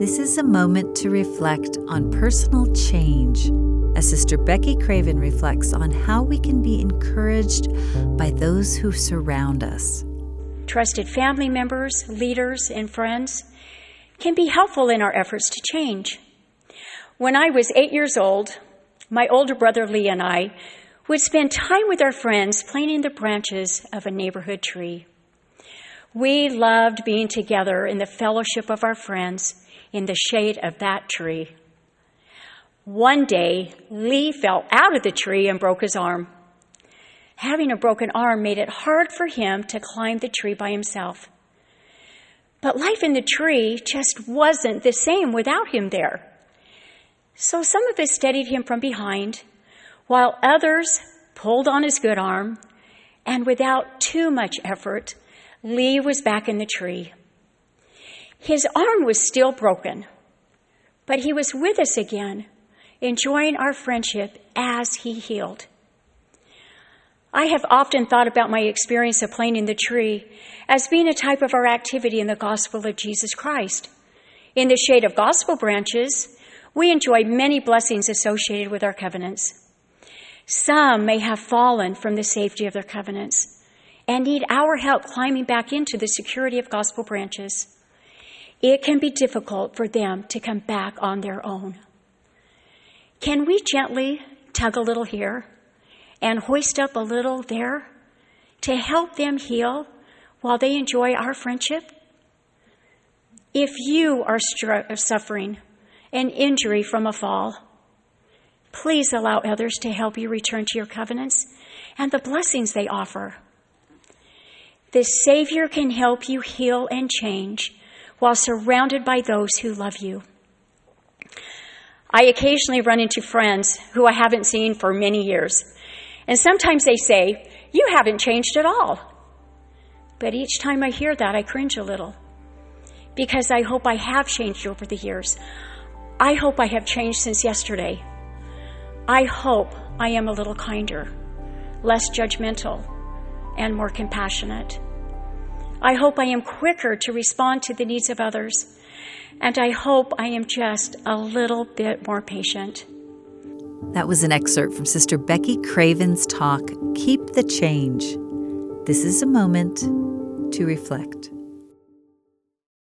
This is a moment to reflect on personal change as Sister Becky Craven reflects on how we can be encouraged by those who surround us. Trusted family members, leaders, and friends can be helpful in our efforts to change. When I was eight years old, my older brother Lee and I would spend time with our friends playing in the branches of a neighborhood tree. We loved being together in the fellowship of our friends in the shade of that tree. One day, Lee fell out of the tree and broke his arm. Having a broken arm made it hard for him to climb the tree by himself. But life in the tree just wasn't the same without him there. So some of us steadied him from behind, while others pulled on his good arm, and without too much effort, Lee was back in the tree. His arm was still broken, but he was with us again, enjoying our friendship as he healed. I have often thought about my experience of playing in the tree as being a type of our activity in the gospel of Jesus Christ. In the shade of gospel branches, we enjoy many blessings associated with our covenants. Some may have fallen from the safety of their covenants and need our help climbing back into the security of gospel branches. It can be difficult for them to come back on their own. Can we gently tug a little here and hoist up a little there to help them heal while they enjoy our friendship? If you are str- suffering an injury from a fall, please allow others to help you return to your covenants and the blessings they offer. The Savior can help you heal and change while surrounded by those who love you. I occasionally run into friends who I haven't seen for many years, and sometimes they say, You haven't changed at all. But each time I hear that, I cringe a little because I hope I have changed over the years. I hope I have changed since yesterday. I hope I am a little kinder, less judgmental, and more compassionate. I hope I am quicker to respond to the needs of others. And I hope I am just a little bit more patient. That was an excerpt from Sister Becky Craven's talk, Keep the Change. This is a moment to reflect.